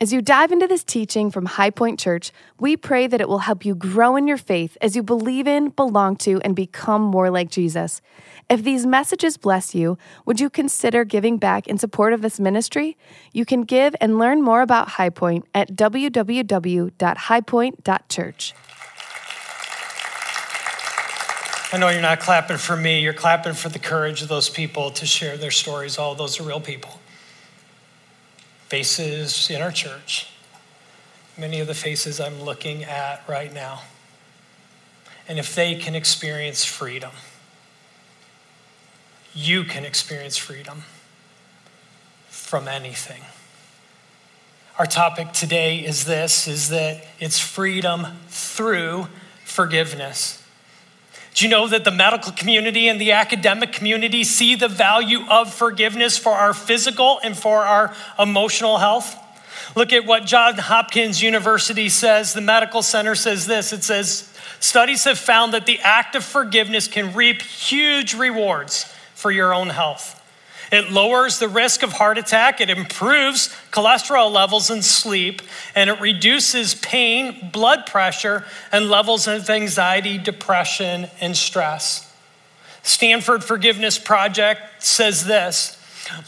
As you dive into this teaching from High Point Church, we pray that it will help you grow in your faith as you believe in, belong to, and become more like Jesus. If these messages bless you, would you consider giving back in support of this ministry? You can give and learn more about High Point at www.highpoint.church. I know you're not clapping for me, you're clapping for the courage of those people to share their stories. All those are real people faces in our church, many of the faces I'm looking at right now. And if they can experience freedom, you can experience freedom from anything. Our topic today is this is that it's freedom through forgiveness. Do you know that the medical community and the academic community see the value of forgiveness for our physical and for our emotional health? Look at what Johns Hopkins University says. The medical center says this it says, Studies have found that the act of forgiveness can reap huge rewards for your own health. It lowers the risk of heart attack, it improves cholesterol levels and sleep, and it reduces pain, blood pressure, and levels of anxiety, depression, and stress. Stanford Forgiveness Project says this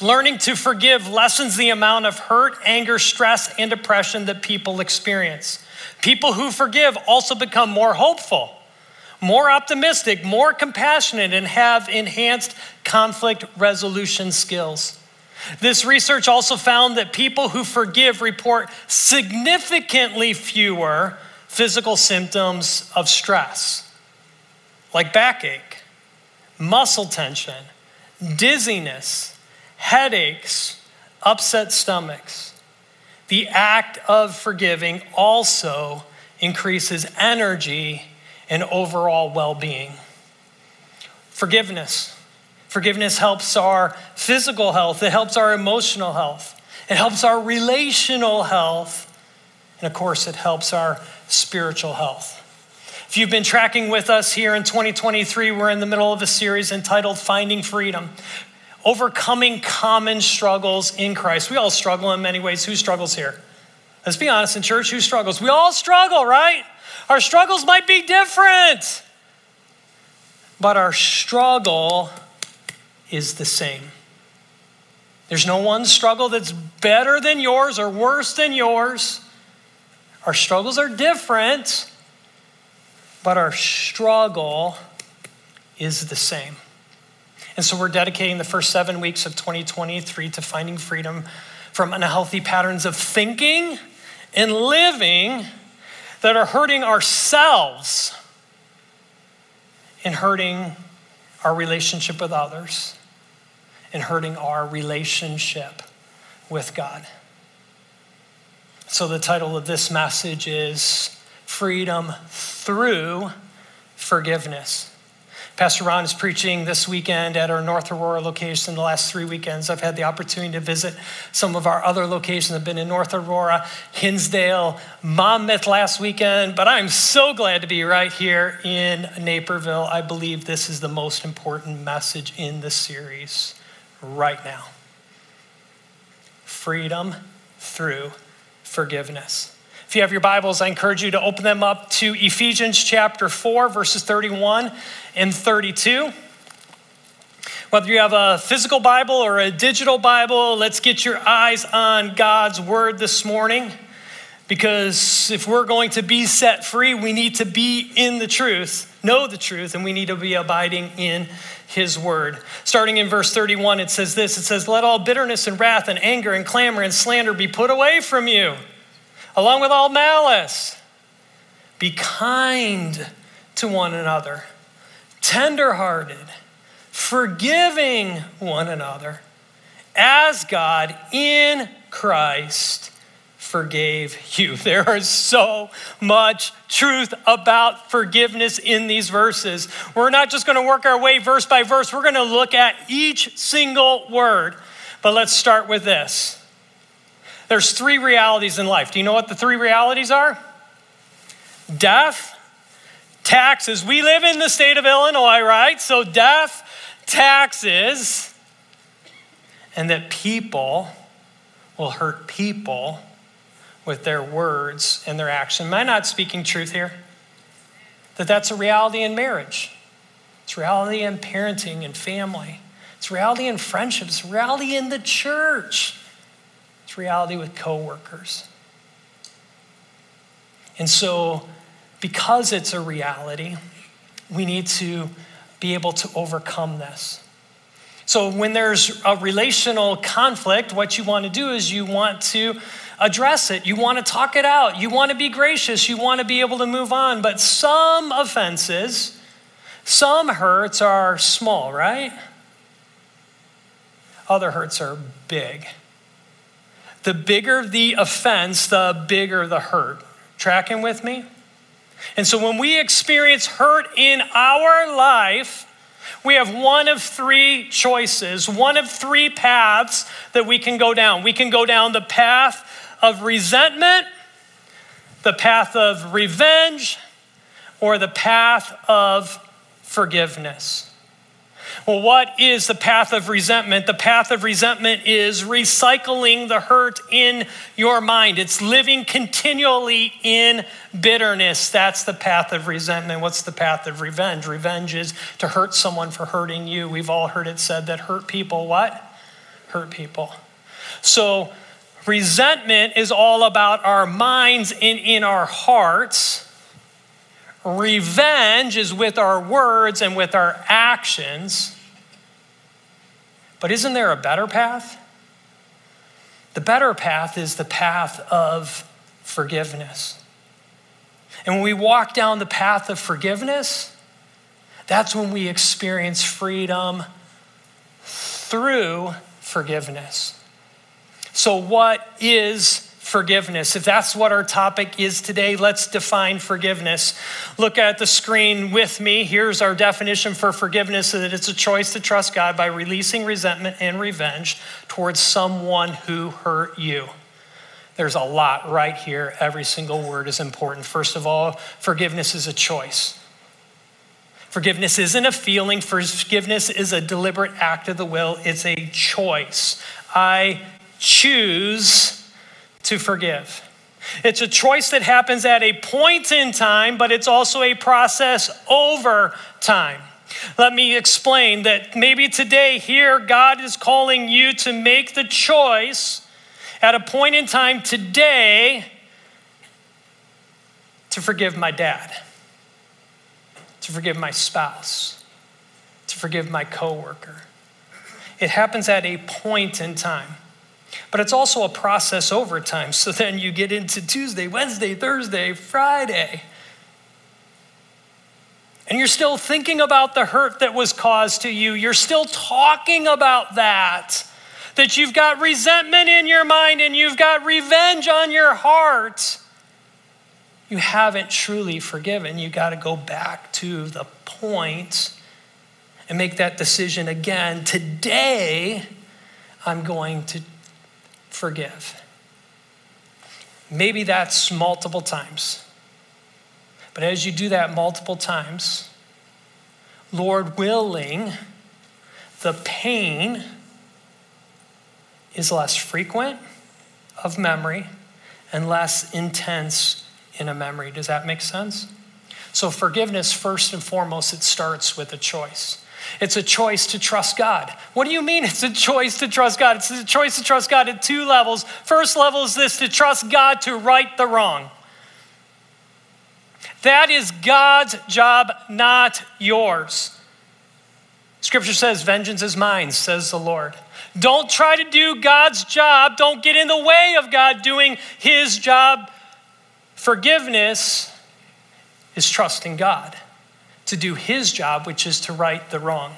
Learning to forgive lessens the amount of hurt, anger, stress, and depression that people experience. People who forgive also become more hopeful more optimistic, more compassionate, and have enhanced conflict resolution skills. This research also found that people who forgive report significantly fewer physical symptoms of stress, like backache, muscle tension, dizziness, headaches, upset stomachs. The act of forgiving also increases energy and overall well being. Forgiveness. Forgiveness helps our physical health, it helps our emotional health, it helps our relational health, and of course, it helps our spiritual health. If you've been tracking with us here in 2023, we're in the middle of a series entitled Finding Freedom. Overcoming common struggles in Christ. We all struggle in many ways. Who struggles here? Let's be honest in church, who struggles? We all struggle, right? Our struggles might be different, but our struggle is the same. There's no one struggle that's better than yours or worse than yours. Our struggles are different, but our struggle is the same. And so we're dedicating the first seven weeks of 2023 to finding freedom from unhealthy patterns of thinking and living that are hurting ourselves and hurting our relationship with others and hurting our relationship with God. So, the title of this message is Freedom Through Forgiveness. Pastor Ron is preaching this weekend at our North Aurora location. The last three weekends, I've had the opportunity to visit some of our other locations. I've been in North Aurora, Hinsdale, Monmouth last weekend, but I'm so glad to be right here in Naperville. I believe this is the most important message in the series right now freedom through forgiveness. If you have your Bibles, I encourage you to open them up to Ephesians chapter 4, verses 31 and 32. Whether you have a physical Bible or a digital Bible, let's get your eyes on God's Word this morning. Because if we're going to be set free, we need to be in the truth, know the truth, and we need to be abiding in His Word. Starting in verse 31, it says this It says, Let all bitterness and wrath and anger and clamor and slander be put away from you along with all malice. Be kind to one another, tenderhearted, forgiving one another, as God in Christ forgave you. There is so much truth about forgiveness in these verses. We're not just going to work our way verse by verse, we're going to look at each single word. But let's start with this there's three realities in life. Do you know what the three realities are? Death, taxes. We live in the state of Illinois, right? So, death, taxes, and that people will hurt people with their words and their action. Am I not speaking truth here? That that's a reality in marriage. It's reality in parenting and family. It's reality in friendships, reality in the church. It's reality with coworkers. And so, because it's a reality, we need to be able to overcome this. So, when there's a relational conflict, what you want to do is you want to address it. You want to talk it out. You want to be gracious. You want to be able to move on. But some offenses, some hurts are small, right? Other hurts are big. The bigger the offense, the bigger the hurt. Tracking with me? And so when we experience hurt in our life, we have one of three choices, one of three paths that we can go down. We can go down the path of resentment, the path of revenge, or the path of forgiveness. Well, what is the path of resentment? The path of resentment is recycling the hurt in your mind. It's living continually in bitterness. That's the path of resentment. What's the path of revenge? Revenge is to hurt someone for hurting you. We've all heard it said that hurt people what? Hurt people. So, resentment is all about our minds and in our hearts. Revenge is with our words and with our actions. But isn't there a better path? The better path is the path of forgiveness. And when we walk down the path of forgiveness, that's when we experience freedom through forgiveness. So, what is forgiveness. If that's what our topic is today, let's define forgiveness. Look at the screen with me. Here's our definition for forgiveness so that it's a choice to trust God by releasing resentment and revenge towards someone who hurt you. There's a lot right here. Every single word is important. First of all, forgiveness is a choice. Forgiveness isn't a feeling, forgiveness is a deliberate act of the will, it's a choice. I choose to forgive. It's a choice that happens at a point in time, but it's also a process over time. Let me explain that maybe today, here, God is calling you to make the choice at a point in time today to forgive my dad, to forgive my spouse, to forgive my coworker. It happens at a point in time. But it's also a process over time. So then you get into Tuesday, Wednesday, Thursday, Friday. And you're still thinking about the hurt that was caused to you. You're still talking about that. That you've got resentment in your mind and you've got revenge on your heart. You haven't truly forgiven. You got to go back to the point and make that decision again. Today, I'm going to forgive. Maybe that's multiple times. But as you do that multiple times, Lord willing, the pain is less frequent of memory and less intense in a memory. Does that make sense? So, forgiveness, first and foremost, it starts with a choice. It's a choice to trust God. What do you mean it's a choice to trust God? It's a choice to trust God at two levels. First level is this to trust God to right the wrong. That is God's job, not yours. Scripture says, Vengeance is mine, says the Lord. Don't try to do God's job. Don't get in the way of God doing his job. Forgiveness is trusting God to do his job, which is to right the wrong.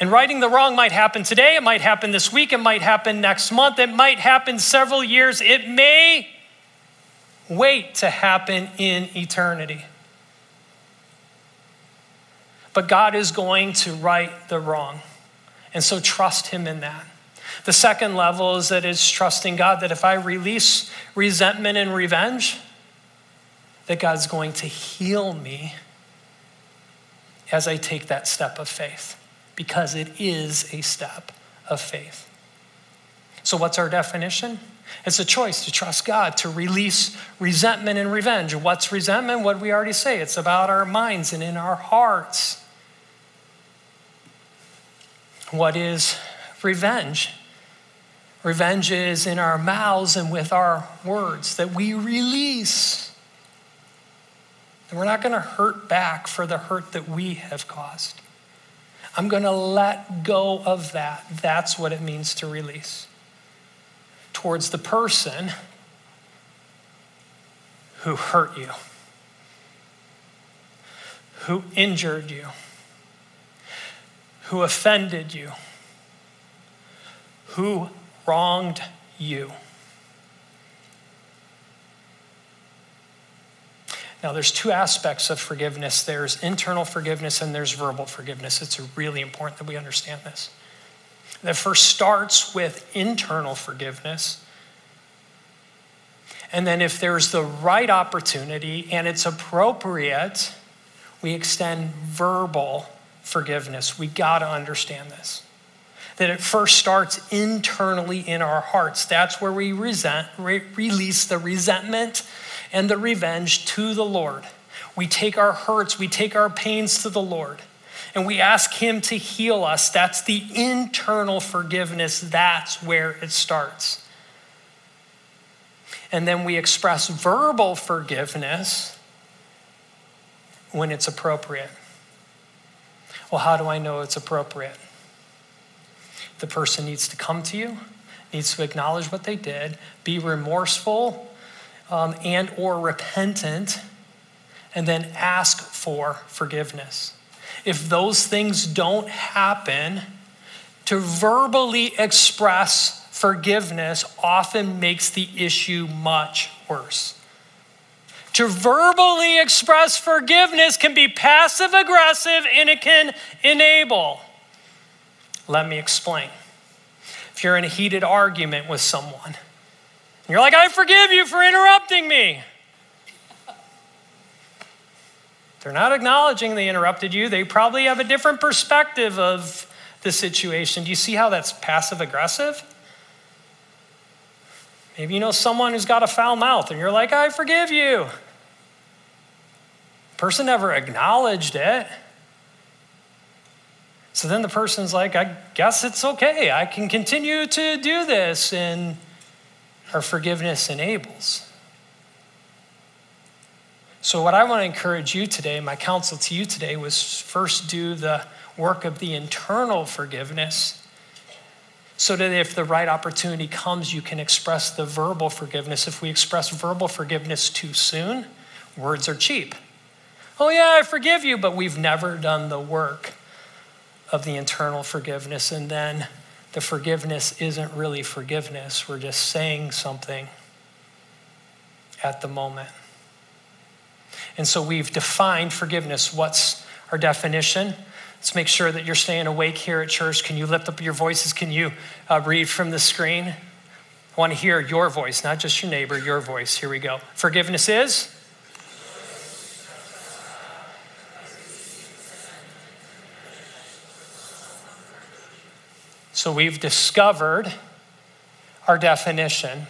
And righting the wrong might happen today, it might happen this week, it might happen next month, it might happen several years, it may wait to happen in eternity. But God is going to right the wrong. And so trust Him in that. The second level is that it's trusting God that if I release resentment and revenge, that God's going to heal me as I take that step of faith, because it is a step of faith. So, what's our definition? It's a choice to trust God, to release resentment and revenge. What's resentment? What we already say? It's about our minds and in our hearts. What is revenge? Revenge is in our mouths and with our words that we release. And we're not going to hurt back for the hurt that we have caused. I'm going to let go of that. That's what it means to release towards the person who hurt you, who injured you, who offended you, who wronged you. Now, there's two aspects of forgiveness there's internal forgiveness and there's verbal forgiveness. It's really important that we understand this. That first starts with internal forgiveness. And then, if there's the right opportunity and it's appropriate, we extend verbal forgiveness. We got to understand this. That it first starts internally in our hearts. That's where we resent, re- release the resentment and the revenge to the Lord. We take our hurts, we take our pains to the Lord, and we ask Him to heal us. That's the internal forgiveness, that's where it starts. And then we express verbal forgiveness when it's appropriate. Well, how do I know it's appropriate? The person needs to come to you, needs to acknowledge what they did, be remorseful um, and or repentant and then ask for forgiveness. If those things don't happen to verbally express forgiveness often makes the issue much worse. To verbally express forgiveness can be passive aggressive and it can enable. Let me explain. If you're in a heated argument with someone you're like, I forgive you for interrupting me. They're not acknowledging they interrupted you. They probably have a different perspective of the situation. Do you see how that's passive aggressive? Maybe you know someone who's got a foul mouth and you're like, I forgive you. Person never acknowledged it. So then the person's like, I guess it's okay. I can continue to do this. And our forgiveness enables. So, what I want to encourage you today, my counsel to you today, was first do the work of the internal forgiveness so that if the right opportunity comes, you can express the verbal forgiveness. If we express verbal forgiveness too soon, words are cheap. Oh, yeah, I forgive you, but we've never done the work of the internal forgiveness. And then the forgiveness isn't really forgiveness. We're just saying something at the moment. And so we've defined forgiveness. What's our definition? Let's make sure that you're staying awake here at church. Can you lift up your voices? Can you uh, read from the screen? I want to hear your voice, not just your neighbor, your voice. Here we go. Forgiveness is? So we've discovered our definition.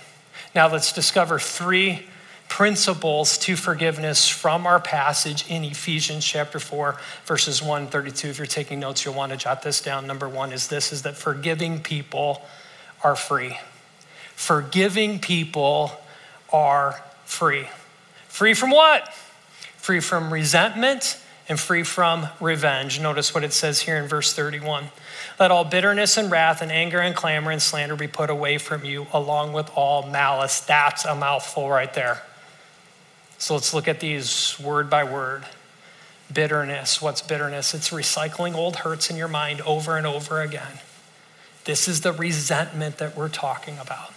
Now let's discover three principles to forgiveness from our passage in Ephesians chapter 4 verses 1 32 if you're taking notes you'll want to jot this down. Number 1 is this is that forgiving people are free. Forgiving people are free. Free from what? Free from resentment and free from revenge. Notice what it says here in verse 31 let all bitterness and wrath and anger and clamor and slander be put away from you, along with all malice. That's a mouthful right there. So let's look at these word by word. Bitterness. What's bitterness? It's recycling old hurts in your mind over and over again. This is the resentment that we're talking about.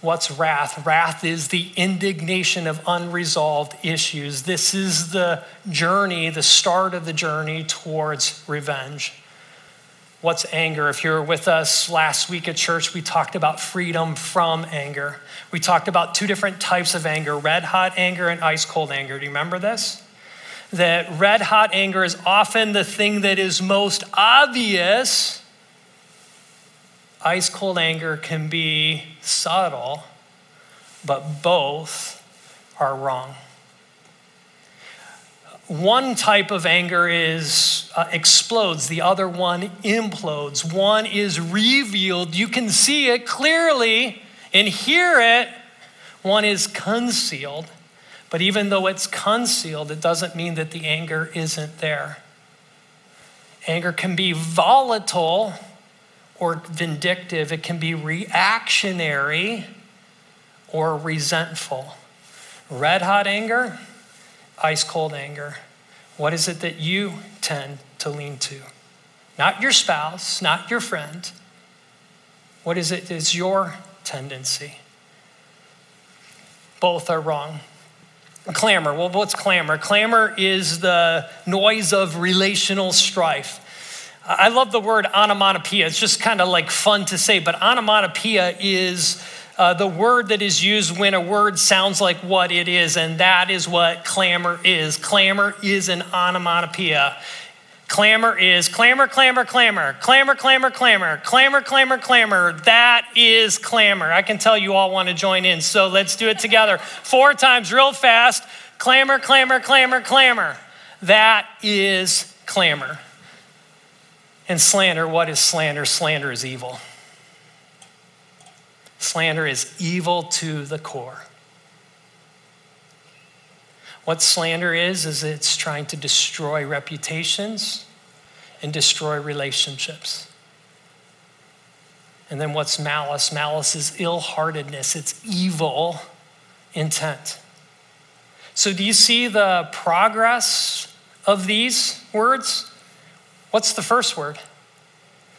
What's wrath? Wrath is the indignation of unresolved issues. This is the journey, the start of the journey towards revenge. What's anger? If you're with us last week at church, we talked about freedom from anger. We talked about two different types of anger red hot anger and ice cold anger. Do you remember this? That red hot anger is often the thing that is most obvious ice cold anger can be subtle, but both are wrong. One type of anger is uh, explodes, the other one implodes. One is revealed, you can see it clearly and hear it. One is concealed, but even though it's concealed, it doesn't mean that the anger isn't there. Anger can be volatile or vindictive, it can be reactionary or resentful. Red hot anger, ice cold anger. What is it that you tend to lean to? Not your spouse, not your friend. What is it is your tendency? Both are wrong. Clamor. Well, what's clamor? Clamor is the noise of relational strife. I love the word onomatopoeia. It's just kind of like fun to say, but onomatopoeia is uh, the word that is used when a word sounds like what it is, and that is what clamor is. Clamor is an onomatopoeia. Clamor is clamor, clamor, clamor, clamor, clamor, clamor, clamor, clamor, clamor. That is clamor. I can tell you all want to join in, so let's do it together. Four times, real fast. Clamor, clamor, clamor, clamor. That is clamor. And slander, what is slander? Slander is evil. Slander is evil to the core. What slander is, is it's trying to destroy reputations and destroy relationships. And then what's malice? Malice is ill heartedness, it's evil intent. So, do you see the progress of these words? What's the first word?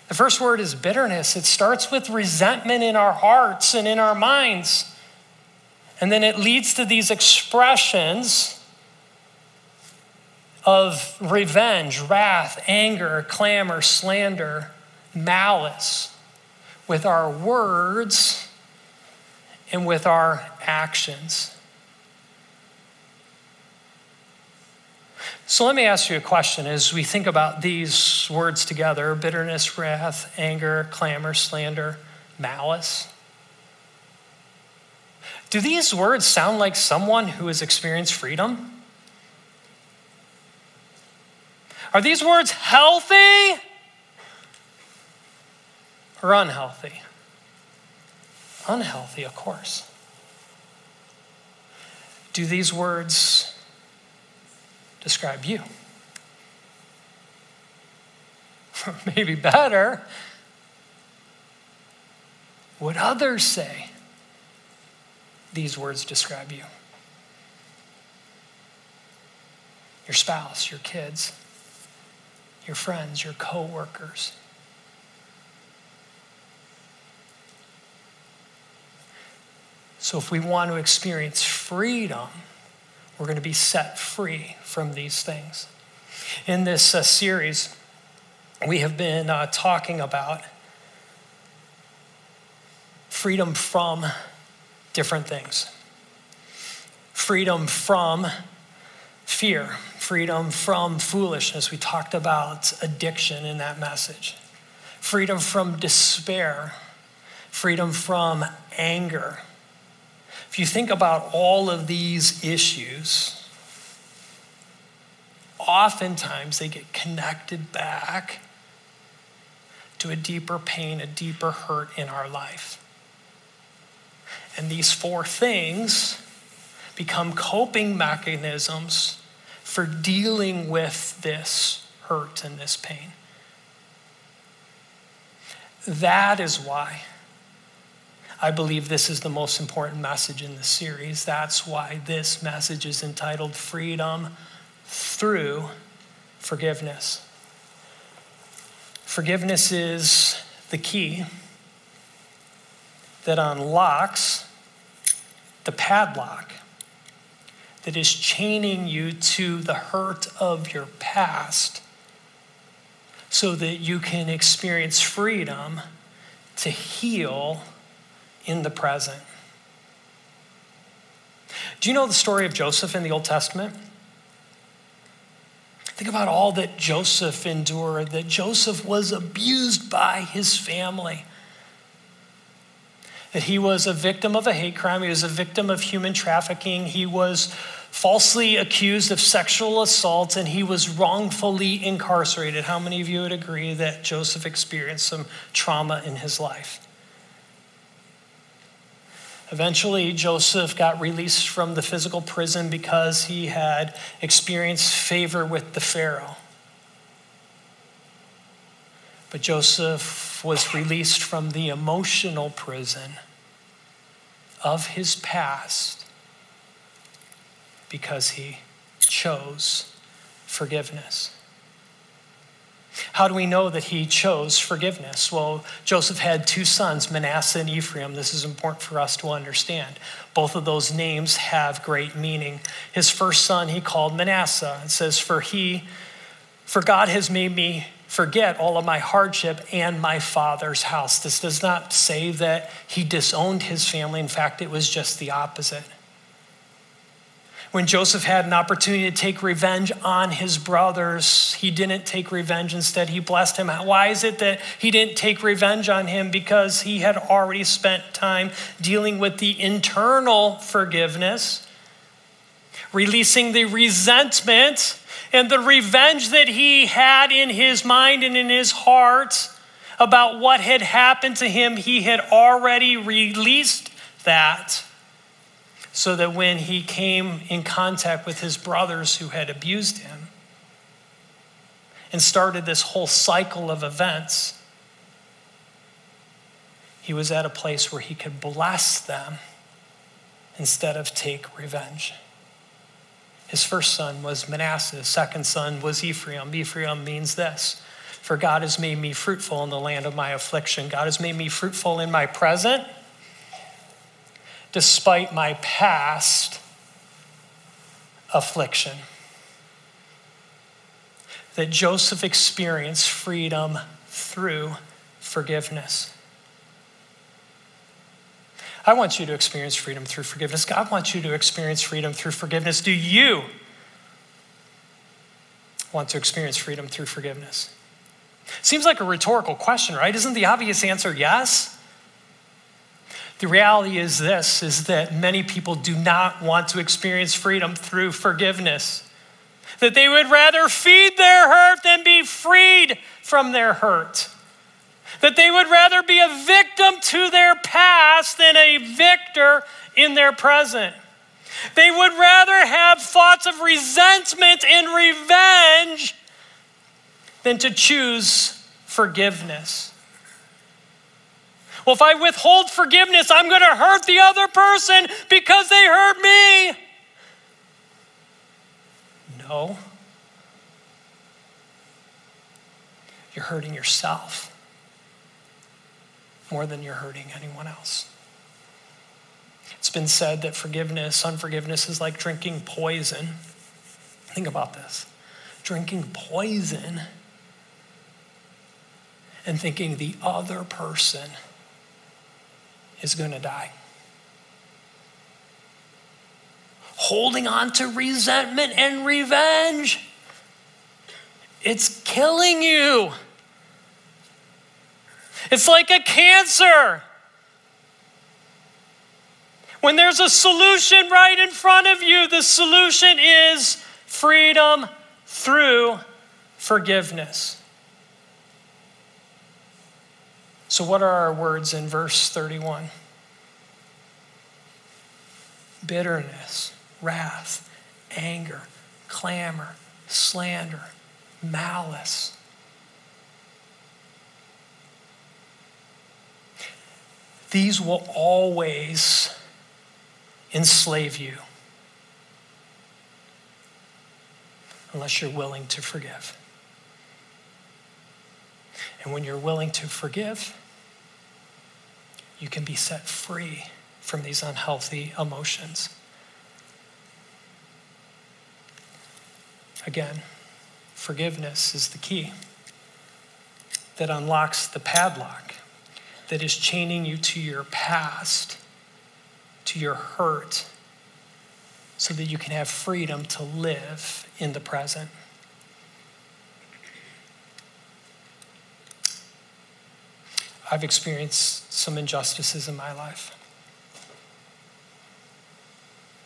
The first word is bitterness. It starts with resentment in our hearts and in our minds. And then it leads to these expressions of revenge, wrath, anger, clamor, slander, malice with our words and with our actions. So let me ask you a question as we think about these words together bitterness, wrath, anger, clamor, slander, malice. Do these words sound like someone who has experienced freedom? Are these words healthy or unhealthy? Unhealthy, of course. Do these words describe you? Maybe better. Would others say these words describe you? Your spouse, your kids, your friends, your coworkers. So, if we want to experience freedom, we're going to be set free from these things. In this uh, series, we have been uh, talking about freedom from different things. Freedom from fear, freedom from foolishness. We talked about addiction in that message, freedom from despair, freedom from anger if you think about all of these issues, oftentimes they get connected back to a deeper pain, a deeper hurt in our life. And these four things become coping mechanisms for dealing with this hurt and this pain. That is why I believe this is the most important message in the series. That's why this message is entitled Freedom Through Forgiveness. Forgiveness is the key that unlocks the padlock that is chaining you to the hurt of your past so that you can experience freedom to heal in the present. Do you know the story of Joseph in the Old Testament? Think about all that Joseph endured, that Joseph was abused by his family. that he was a victim of a hate crime, he was a victim of human trafficking, he was falsely accused of sexual assault, and he was wrongfully incarcerated. How many of you would agree that Joseph experienced some trauma in his life? Eventually, Joseph got released from the physical prison because he had experienced favor with the Pharaoh. But Joseph was released from the emotional prison of his past because he chose forgiveness. How do we know that he chose forgiveness? Well, Joseph had two sons, Manasseh and Ephraim. This is important for us to understand. Both of those names have great meaning. His first son he called Manasseh. It says, For he, for God has made me forget all of my hardship and my father's house. This does not say that he disowned his family. In fact, it was just the opposite when Joseph had an opportunity to take revenge on his brothers, he didn't take revenge. Instead, he blessed him. Why is it that he didn't take revenge on him? Because he had already spent time dealing with the internal forgiveness, releasing the resentment and the revenge that he had in his mind and in his heart about what had happened to him. He had already released that so that when he came in contact with his brothers who had abused him and started this whole cycle of events, he was at a place where he could bless them instead of take revenge. His first son was Manasseh, his second son was Ephraim. Ephraim means this For God has made me fruitful in the land of my affliction. God has made me fruitful in my present despite my past affliction. That Joseph experienced freedom through forgiveness. I want you to experience freedom through forgiveness. God wants you to experience freedom through forgiveness. Do you want to experience freedom through forgiveness? Seems like a rhetorical question, right? Isn't the obvious answer yes? The reality is this is that many people do not want to experience freedom through forgiveness. That they would rather feed their hurt than be freed from their hurt. That they would rather be a victim to their past than a victor in their present. They would rather have thoughts of resentment and revenge than to choose forgiveness. Well, if I withhold forgiveness, I'm going to hurt the other person because they hurt me. No. You're hurting yourself more than you're hurting anyone else. It's been said that forgiveness, unforgiveness, is like drinking poison. Think about this drinking poison and thinking the other person is going to die. Holding on to resentment and revenge, it's killing you. It's like a cancer. When there's a solution right in front of you, the solution is freedom through forgiveness. So, what are our words in verse 31? Bitterness, wrath, anger, clamor, slander, malice. These will always enslave you unless you're willing to forgive. And when you're willing to forgive, you can be set free from these unhealthy emotions. Again, forgiveness is the key that unlocks the padlock that is chaining you to your past, to your hurt, so that you can have freedom to live in the present. I've experienced some injustices in my life.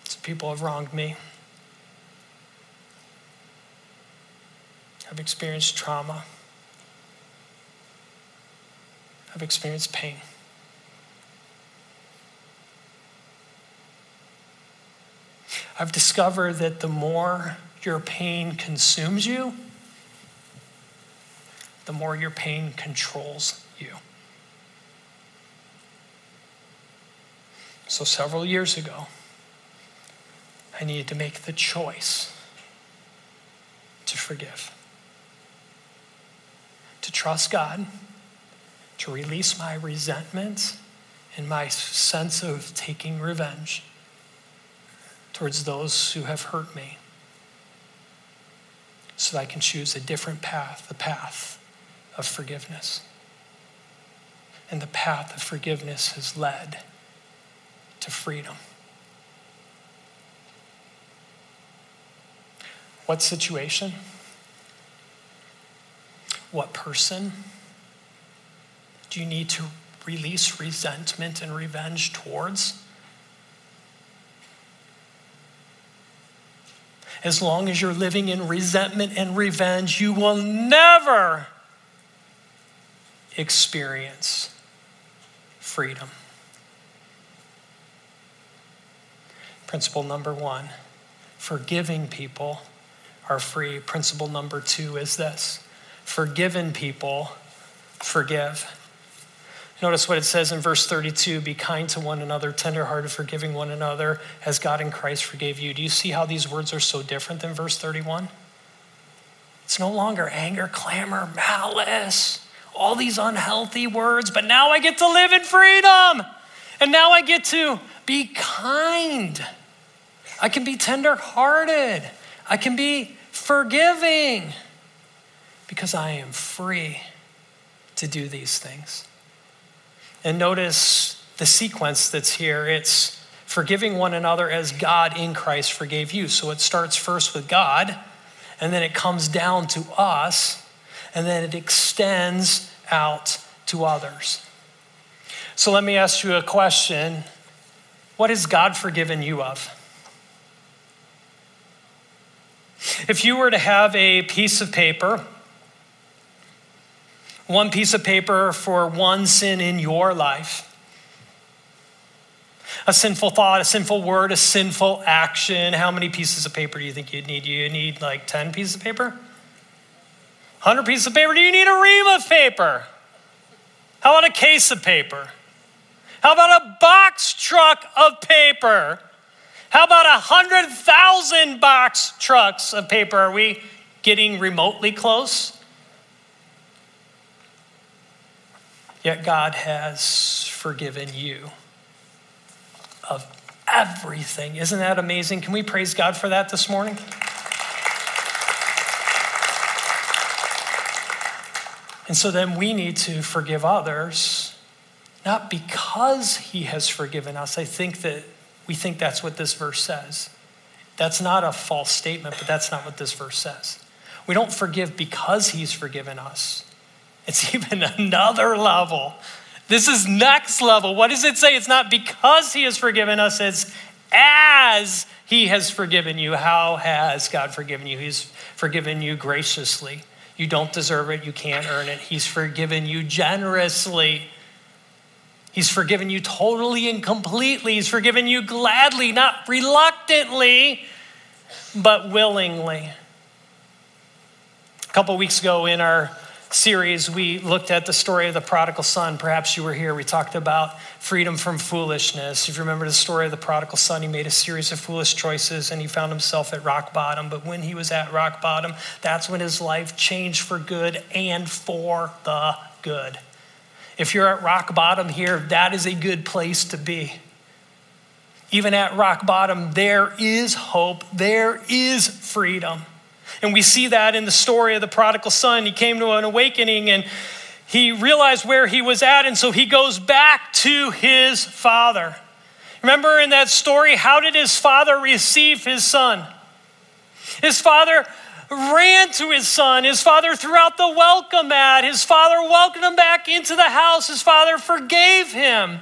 Some people have wronged me. I've experienced trauma. I've experienced pain. I've discovered that the more your pain consumes you, the more your pain controls you. So, several years ago, I needed to make the choice to forgive, to trust God, to release my resentment and my sense of taking revenge towards those who have hurt me so that I can choose a different path, the path of forgiveness. And the path of forgiveness has led to freedom. What situation? What person do you need to release resentment and revenge towards? As long as you're living in resentment and revenge, you will never experience freedom. Principle number one forgiving people are free. Principle number two is this forgiven people forgive. Notice what it says in verse 32 be kind to one another, tenderhearted, forgiving one another, as God in Christ forgave you. Do you see how these words are so different than verse 31? It's no longer anger, clamor, malice, all these unhealthy words, but now I get to live in freedom. And now I get to be kind. I can be tenderhearted. I can be forgiving because I am free to do these things. And notice the sequence that's here. It's forgiving one another as God in Christ forgave you. So it starts first with God, and then it comes down to us, and then it extends out to others. So let me ask you a question What has God forgiven you of? If you were to have a piece of paper, one piece of paper for one sin in your life. A sinful thought, a sinful word, a sinful action. How many pieces of paper do you think you'd need? You need like 10 pieces of paper? 100 pieces of paper? Do you need a ream of paper? How about a case of paper? How about a box truck of paper? How about a 100,000 box trucks of paper? Are we getting remotely close? Yet God has forgiven you of everything. Isn't that amazing? Can we praise God for that this morning? And so then we need to forgive others, not because He has forgiven us. I think that we think that's what this verse says. That's not a false statement, but that's not what this verse says. We don't forgive because He's forgiven us. It's even another level. This is next level. What does it say? It's not because he has forgiven us, it's as he has forgiven you. How has God forgiven you? He's forgiven you graciously. You don't deserve it, you can't earn it. He's forgiven you generously. He's forgiven you totally and completely. He's forgiven you gladly, not reluctantly, but willingly. A couple weeks ago in our series, we looked at the story of the prodigal son. Perhaps you were here. We talked about freedom from foolishness. If you remember the story of the prodigal son, he made a series of foolish choices and he found himself at rock bottom. But when he was at rock bottom, that's when his life changed for good and for the good. If you're at rock bottom here, that is a good place to be. Even at rock bottom, there is hope, there is freedom. And we see that in the story of the prodigal son. He came to an awakening and he realized where he was at, and so he goes back to his father. Remember in that story, how did his father receive his son? His father ran to his son. His father threw out the welcome mat. His father welcomed him back into the house. His father forgave him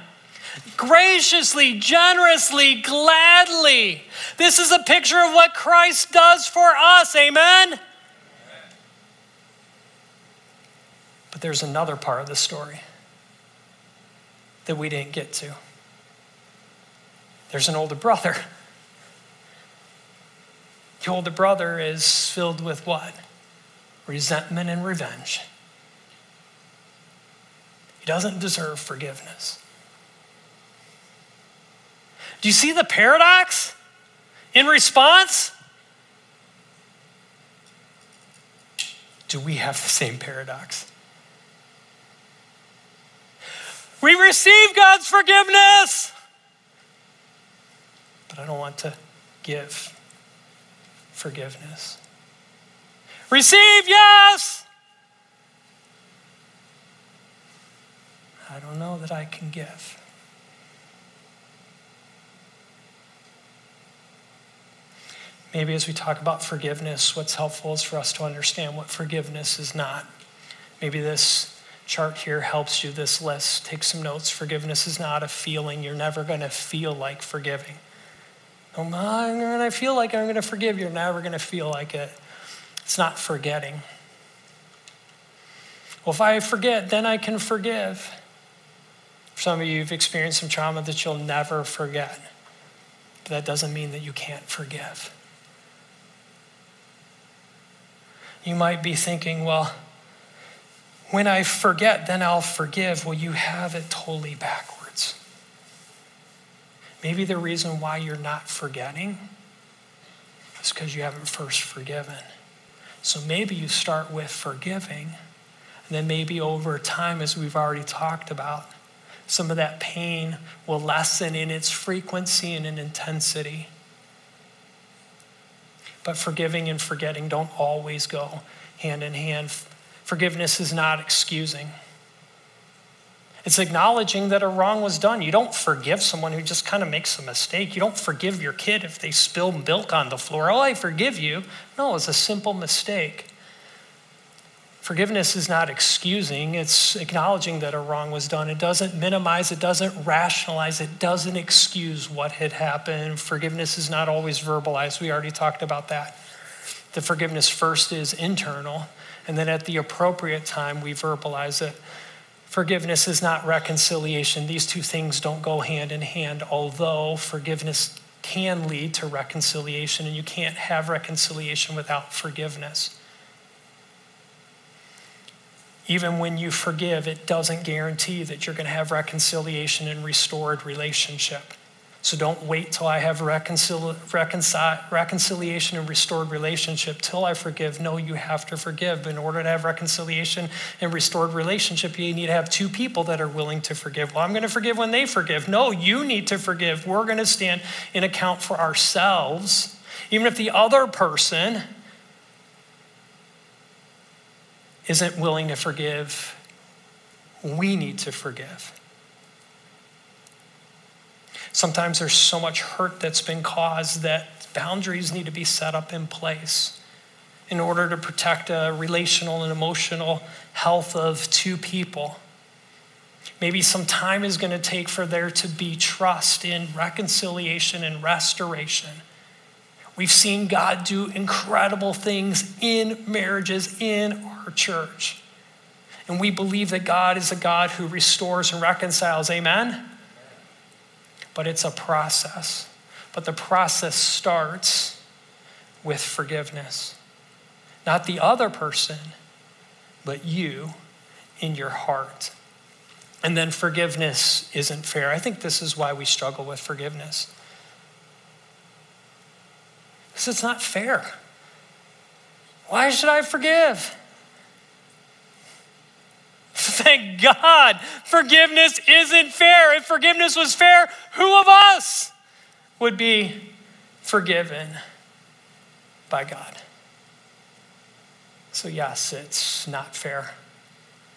graciously, generously, gladly. This is a picture of what Christ does for us. Amen? But there's another part of the story that we didn't get to. There's an older brother. The older brother is filled with what? Resentment and revenge. He doesn't deserve forgiveness. Do you see the paradox in response? Do we have the same paradox? We receive God's forgiveness, but I don't want to give forgiveness. Receive, yes. I don't know that I can give. Maybe as we talk about forgiveness, what's helpful is for us to understand what forgiveness is not. Maybe this chart here helps you, this list. Take some notes. Forgiveness is not a feeling. You're never going to feel like forgiving. When I feel like I'm going to forgive, you're never going to feel like it. It's not forgetting. Well, if I forget, then I can forgive. Some of you, you've experienced some trauma that you'll never forget. But that doesn't mean that you can't forgive. You might be thinking, well, when I forget, then I'll forgive. Well, you have it totally backwards. Maybe the reason why you're not forgetting is because you haven't first forgiven. So maybe you start with forgiving, and then maybe over time, as we've already talked about, some of that pain will lessen in its frequency and in intensity. But forgiving and forgetting don't always go hand in hand. Forgiveness is not excusing. It's acknowledging that a wrong was done. You don't forgive someone who just kind of makes a mistake. You don't forgive your kid if they spill milk on the floor. Oh, I forgive you. No, it's a simple mistake. Forgiveness is not excusing, it's acknowledging that a wrong was done. It doesn't minimize, it doesn't rationalize, it doesn't excuse what had happened. Forgiveness is not always verbalized. We already talked about that. The forgiveness first is internal, and then at the appropriate time, we verbalize it. Forgiveness is not reconciliation. These two things don't go hand in hand, although forgiveness can lead to reconciliation, and you can't have reconciliation without forgiveness even when you forgive, it doesn't guarantee that you're going to have reconciliation and restored relationship. So don't wait till I have reconcil- reconcil- reconciliation and restored relationship till I forgive. No, you have to forgive. In order to have reconciliation and restored relationship, you need to have two people that are willing to forgive. Well, I'm going to forgive when they forgive. No, you need to forgive. We're going to stand in account for ourselves. Even if the other person isn't willing to forgive, we need to forgive. Sometimes there's so much hurt that's been caused that boundaries need to be set up in place in order to protect a relational and emotional health of two people. Maybe some time is going to take for there to be trust in reconciliation and restoration. We've seen God do incredible things in marriages, in our church. And we believe that God is a God who restores and reconciles. Amen? But it's a process. But the process starts with forgiveness. Not the other person, but you in your heart. And then forgiveness isn't fair. I think this is why we struggle with forgiveness. Because it's not fair. Why should I forgive? Thank God forgiveness isn't fair. If forgiveness was fair, who of us would be forgiven by God? So, yes, it's not fair.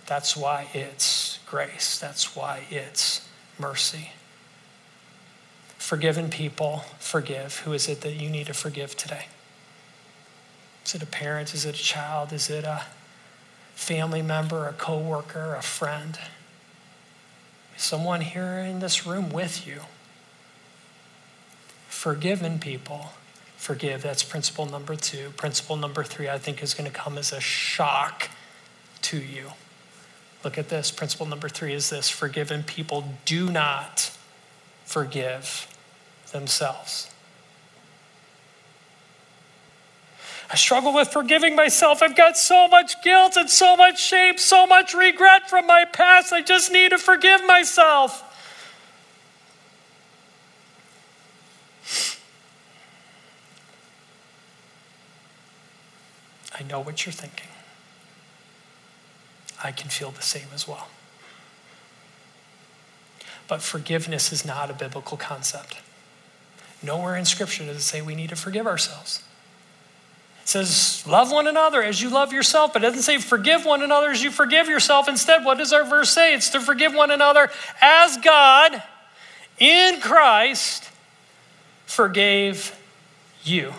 That's why it's grace. That's why it's mercy. Forgiven people forgive. Who is it that you need to forgive today? Is it a parent? Is it a child? Is it a family member, a coworker, a friend? Someone here in this room with you. Forgiven people forgive. That's principle number two. Principle number three, I think, is going to come as a shock to you. Look at this. Principle number three is this forgiven people do not forgive themselves. I struggle with forgiving myself. I've got so much guilt and so much shame, so much regret from my past. I just need to forgive myself. I know what you're thinking. I can feel the same as well. But forgiveness is not a biblical concept. Nowhere in Scripture does it say we need to forgive ourselves. Says, love one another as you love yourself, but it doesn't say forgive one another as you forgive yourself. Instead, what does our verse say? It's to forgive one another as God in Christ forgave you.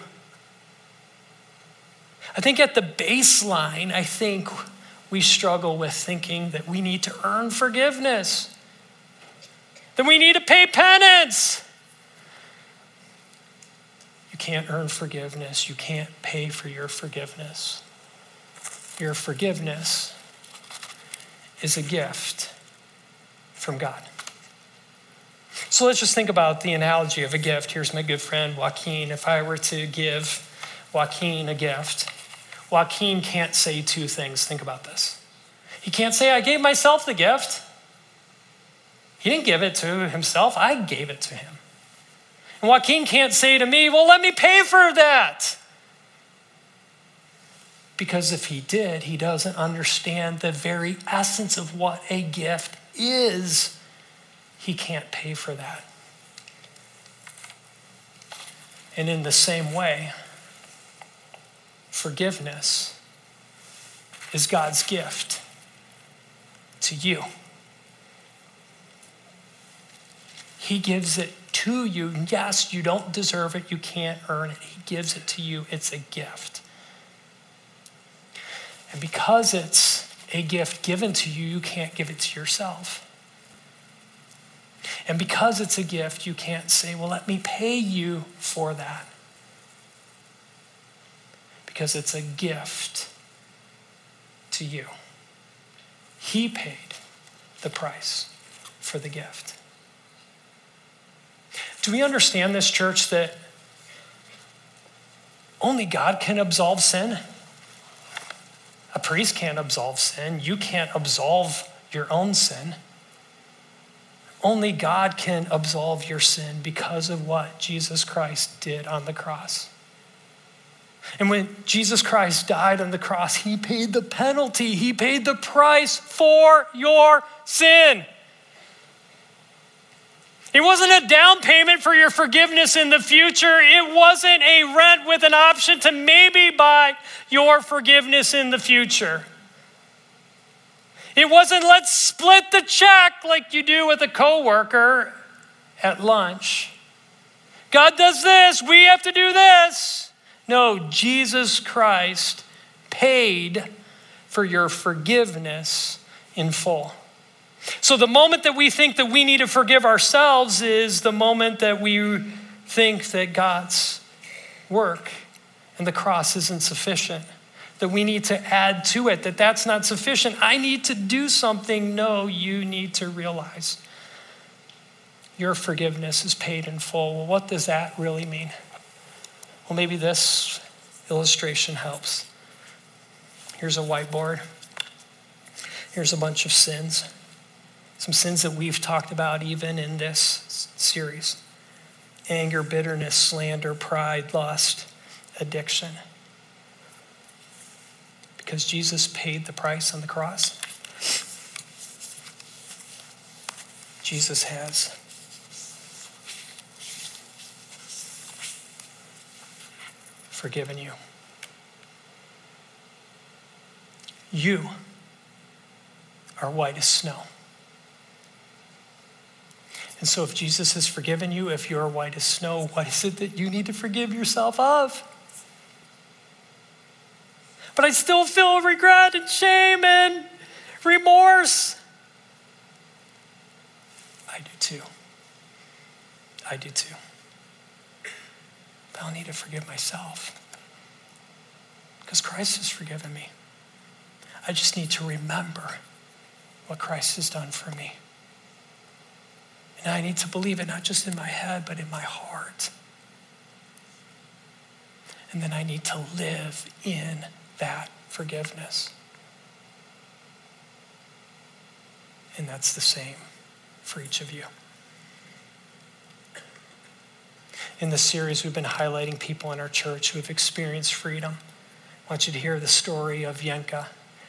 I think at the baseline, I think we struggle with thinking that we need to earn forgiveness, that we need to pay penance. Can't earn forgiveness, you can't pay for your forgiveness. Your forgiveness is a gift from God. So let's just think about the analogy of a gift. Here's my good friend Joaquin. If I were to give Joaquin a gift, Joaquin can't say two things. Think about this. He can't say, I gave myself the gift. He didn't give it to himself, I gave it to him. And Joaquin can't say to me, Well, let me pay for that. Because if he did, he doesn't understand the very essence of what a gift is. He can't pay for that. And in the same way, forgiveness is God's gift to you. He gives it to you. Yes, you don't deserve it, you can't earn it. He gives it to you, it's a gift. And because it's a gift given to you, you can't give it to yourself. And because it's a gift, you can't say, well, let me pay you for that because it's a gift to you. He paid the price for the gift. Do we understand this, church, that only God can absolve sin? A priest can't absolve sin. You can't absolve your own sin. Only God can absolve your sin because of what Jesus Christ did on the cross. And when Jesus Christ died on the cross, he paid the penalty, he paid the price for your sin. It wasn't a down payment for your forgiveness in the future. It wasn't a rent with an option to maybe buy your forgiveness in the future. It wasn't let's split the check like you do with a coworker at lunch. God does this, we have to do this. No, Jesus Christ paid for your forgiveness in full. So the moment that we think that we need to forgive ourselves is the moment that we think that God's work and the cross isn't sufficient that we need to add to it that that's not sufficient i need to do something no you need to realize your forgiveness is paid in full well what does that really mean well, maybe this illustration helps. Here's a whiteboard. Here's a bunch of sins. Some sins that we've talked about even in this series anger, bitterness, slander, pride, lust, addiction. Because Jesus paid the price on the cross. Jesus has. forgiven you. You are white as snow. And so, if Jesus has forgiven you, if you're white as snow, what is it that you need to forgive yourself of? but I still feel regret and shame and remorse. I do too. I do too. But I'll need to forgive myself because Christ has forgiven me. I just need to remember what Christ has done for me. And I need to believe it not just in my head, but in my heart. And then I need to live in that forgiveness. And that's the same for each of you. In this series, we've been highlighting people in our church who have experienced freedom. I want you to hear the story of Yenka,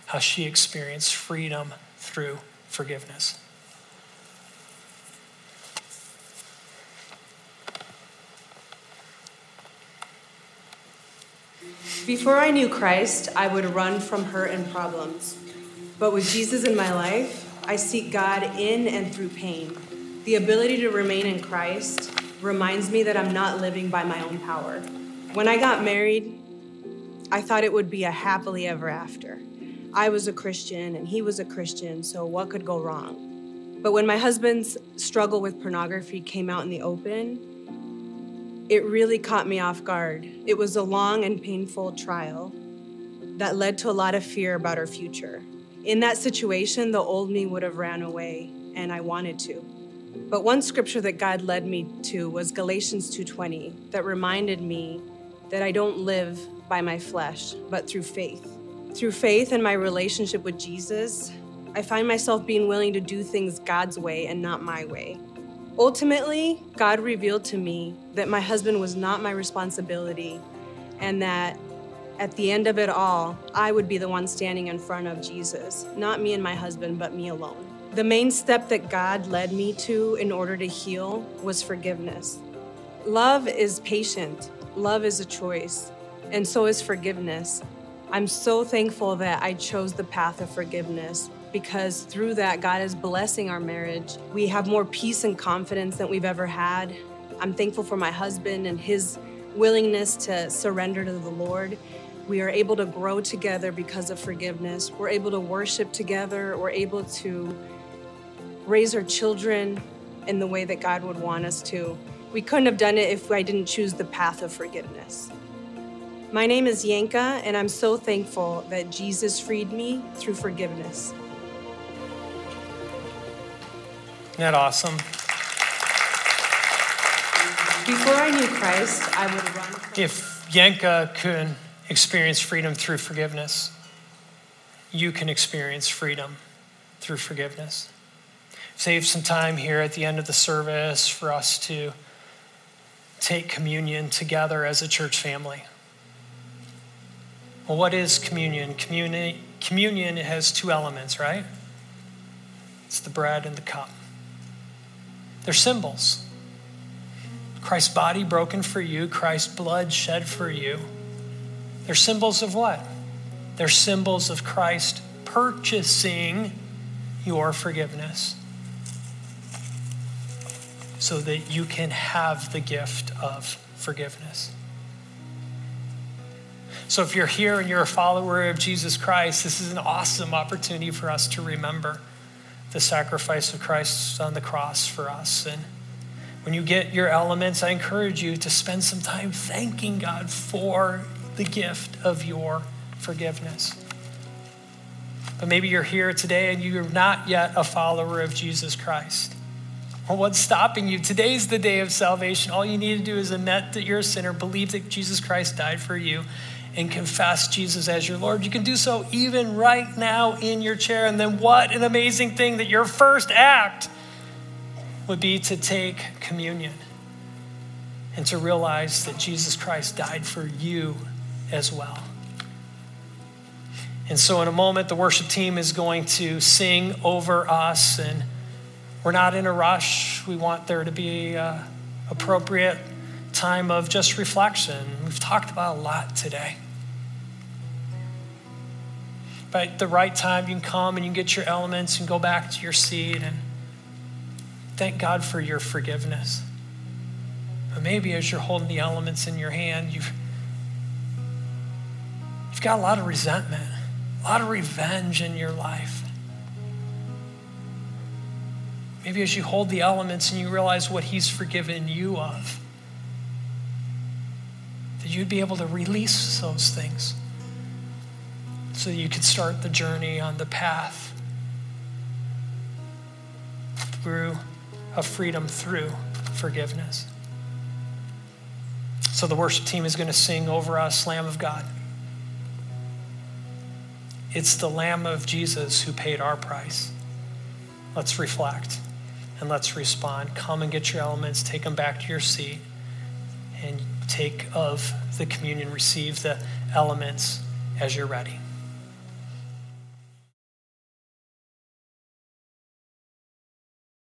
how she experienced freedom through forgiveness. Before I knew Christ, I would run from hurt and problems. But with Jesus in my life, I seek God in and through pain. The ability to remain in Christ reminds me that I'm not living by my own power. When I got married, I thought it would be a happily ever after. I was a Christian and he was a Christian, so what could go wrong? But when my husband's struggle with pornography came out in the open, it really caught me off guard. It was a long and painful trial that led to a lot of fear about our future. In that situation, the old me would have ran away, and I wanted to. But one scripture that God led me to was Galatians 2:20 that reminded me that I don't live by my flesh, but through faith. Through faith and my relationship with Jesus, I find myself being willing to do things God's way and not my way. Ultimately, God revealed to me that my husband was not my responsibility and that at the end of it all, I would be the one standing in front of Jesus, not me and my husband, but me alone. The main step that God led me to in order to heal was forgiveness. Love is patient, love is a choice, and so is forgiveness. I'm so thankful that I chose the path of forgiveness because through that, God is blessing our marriage. We have more peace and confidence than we've ever had. I'm thankful for my husband and his willingness to surrender to the Lord. We are able to grow together because of forgiveness. We're able to worship together. We're able to raise our children in the way that God would want us to. We couldn't have done it if I didn't choose the path of forgiveness. My name is Yanka, and I'm so thankful that Jesus freed me through forgiveness. Isn't that awesome? Before I knew Christ, I would run. From If Yenka could experience freedom through forgiveness, you can experience freedom through forgiveness. Save some time here at the end of the service for us to take communion together as a church family. Well, what is communion? Communion, communion has two elements, right? It's the bread and the cup. They're symbols. Christ's body broken for you, Christ's blood shed for you. They're symbols of what? They're symbols of Christ purchasing your forgiveness so that you can have the gift of forgiveness. So, if you're here and you're a follower of Jesus Christ, this is an awesome opportunity for us to remember the sacrifice of Christ on the cross for us. And when you get your elements, I encourage you to spend some time thanking God for the gift of your forgiveness. But maybe you're here today and you're not yet a follower of Jesus Christ. Well, what's stopping you? Today's the day of salvation. All you need to do is admit that you're a sinner, believe that Jesus Christ died for you, and confess Jesus as your Lord. You can do so even right now in your chair. And then, what an amazing thing that your first act would be to take communion and to realize that Jesus Christ died for you as well. And so, in a moment, the worship team is going to sing over us, and we're not in a rush. We want there to be an appropriate time of just reflection. We've talked about a lot today. At the right time, you can come and you can get your elements and go back to your seat and thank God for your forgiveness. But maybe as you're holding the elements in your hand, you've, you've got a lot of resentment, a lot of revenge in your life. Maybe as you hold the elements and you realize what He's forgiven you of, that you'd be able to release those things so you could start the journey on the path through of freedom through forgiveness. So the worship team is going to sing over us, Lamb of God. It's the Lamb of Jesus who paid our price. Let's reflect and let's respond. Come and get your elements, take them back to your seat, and take of the communion, receive the elements as you're ready.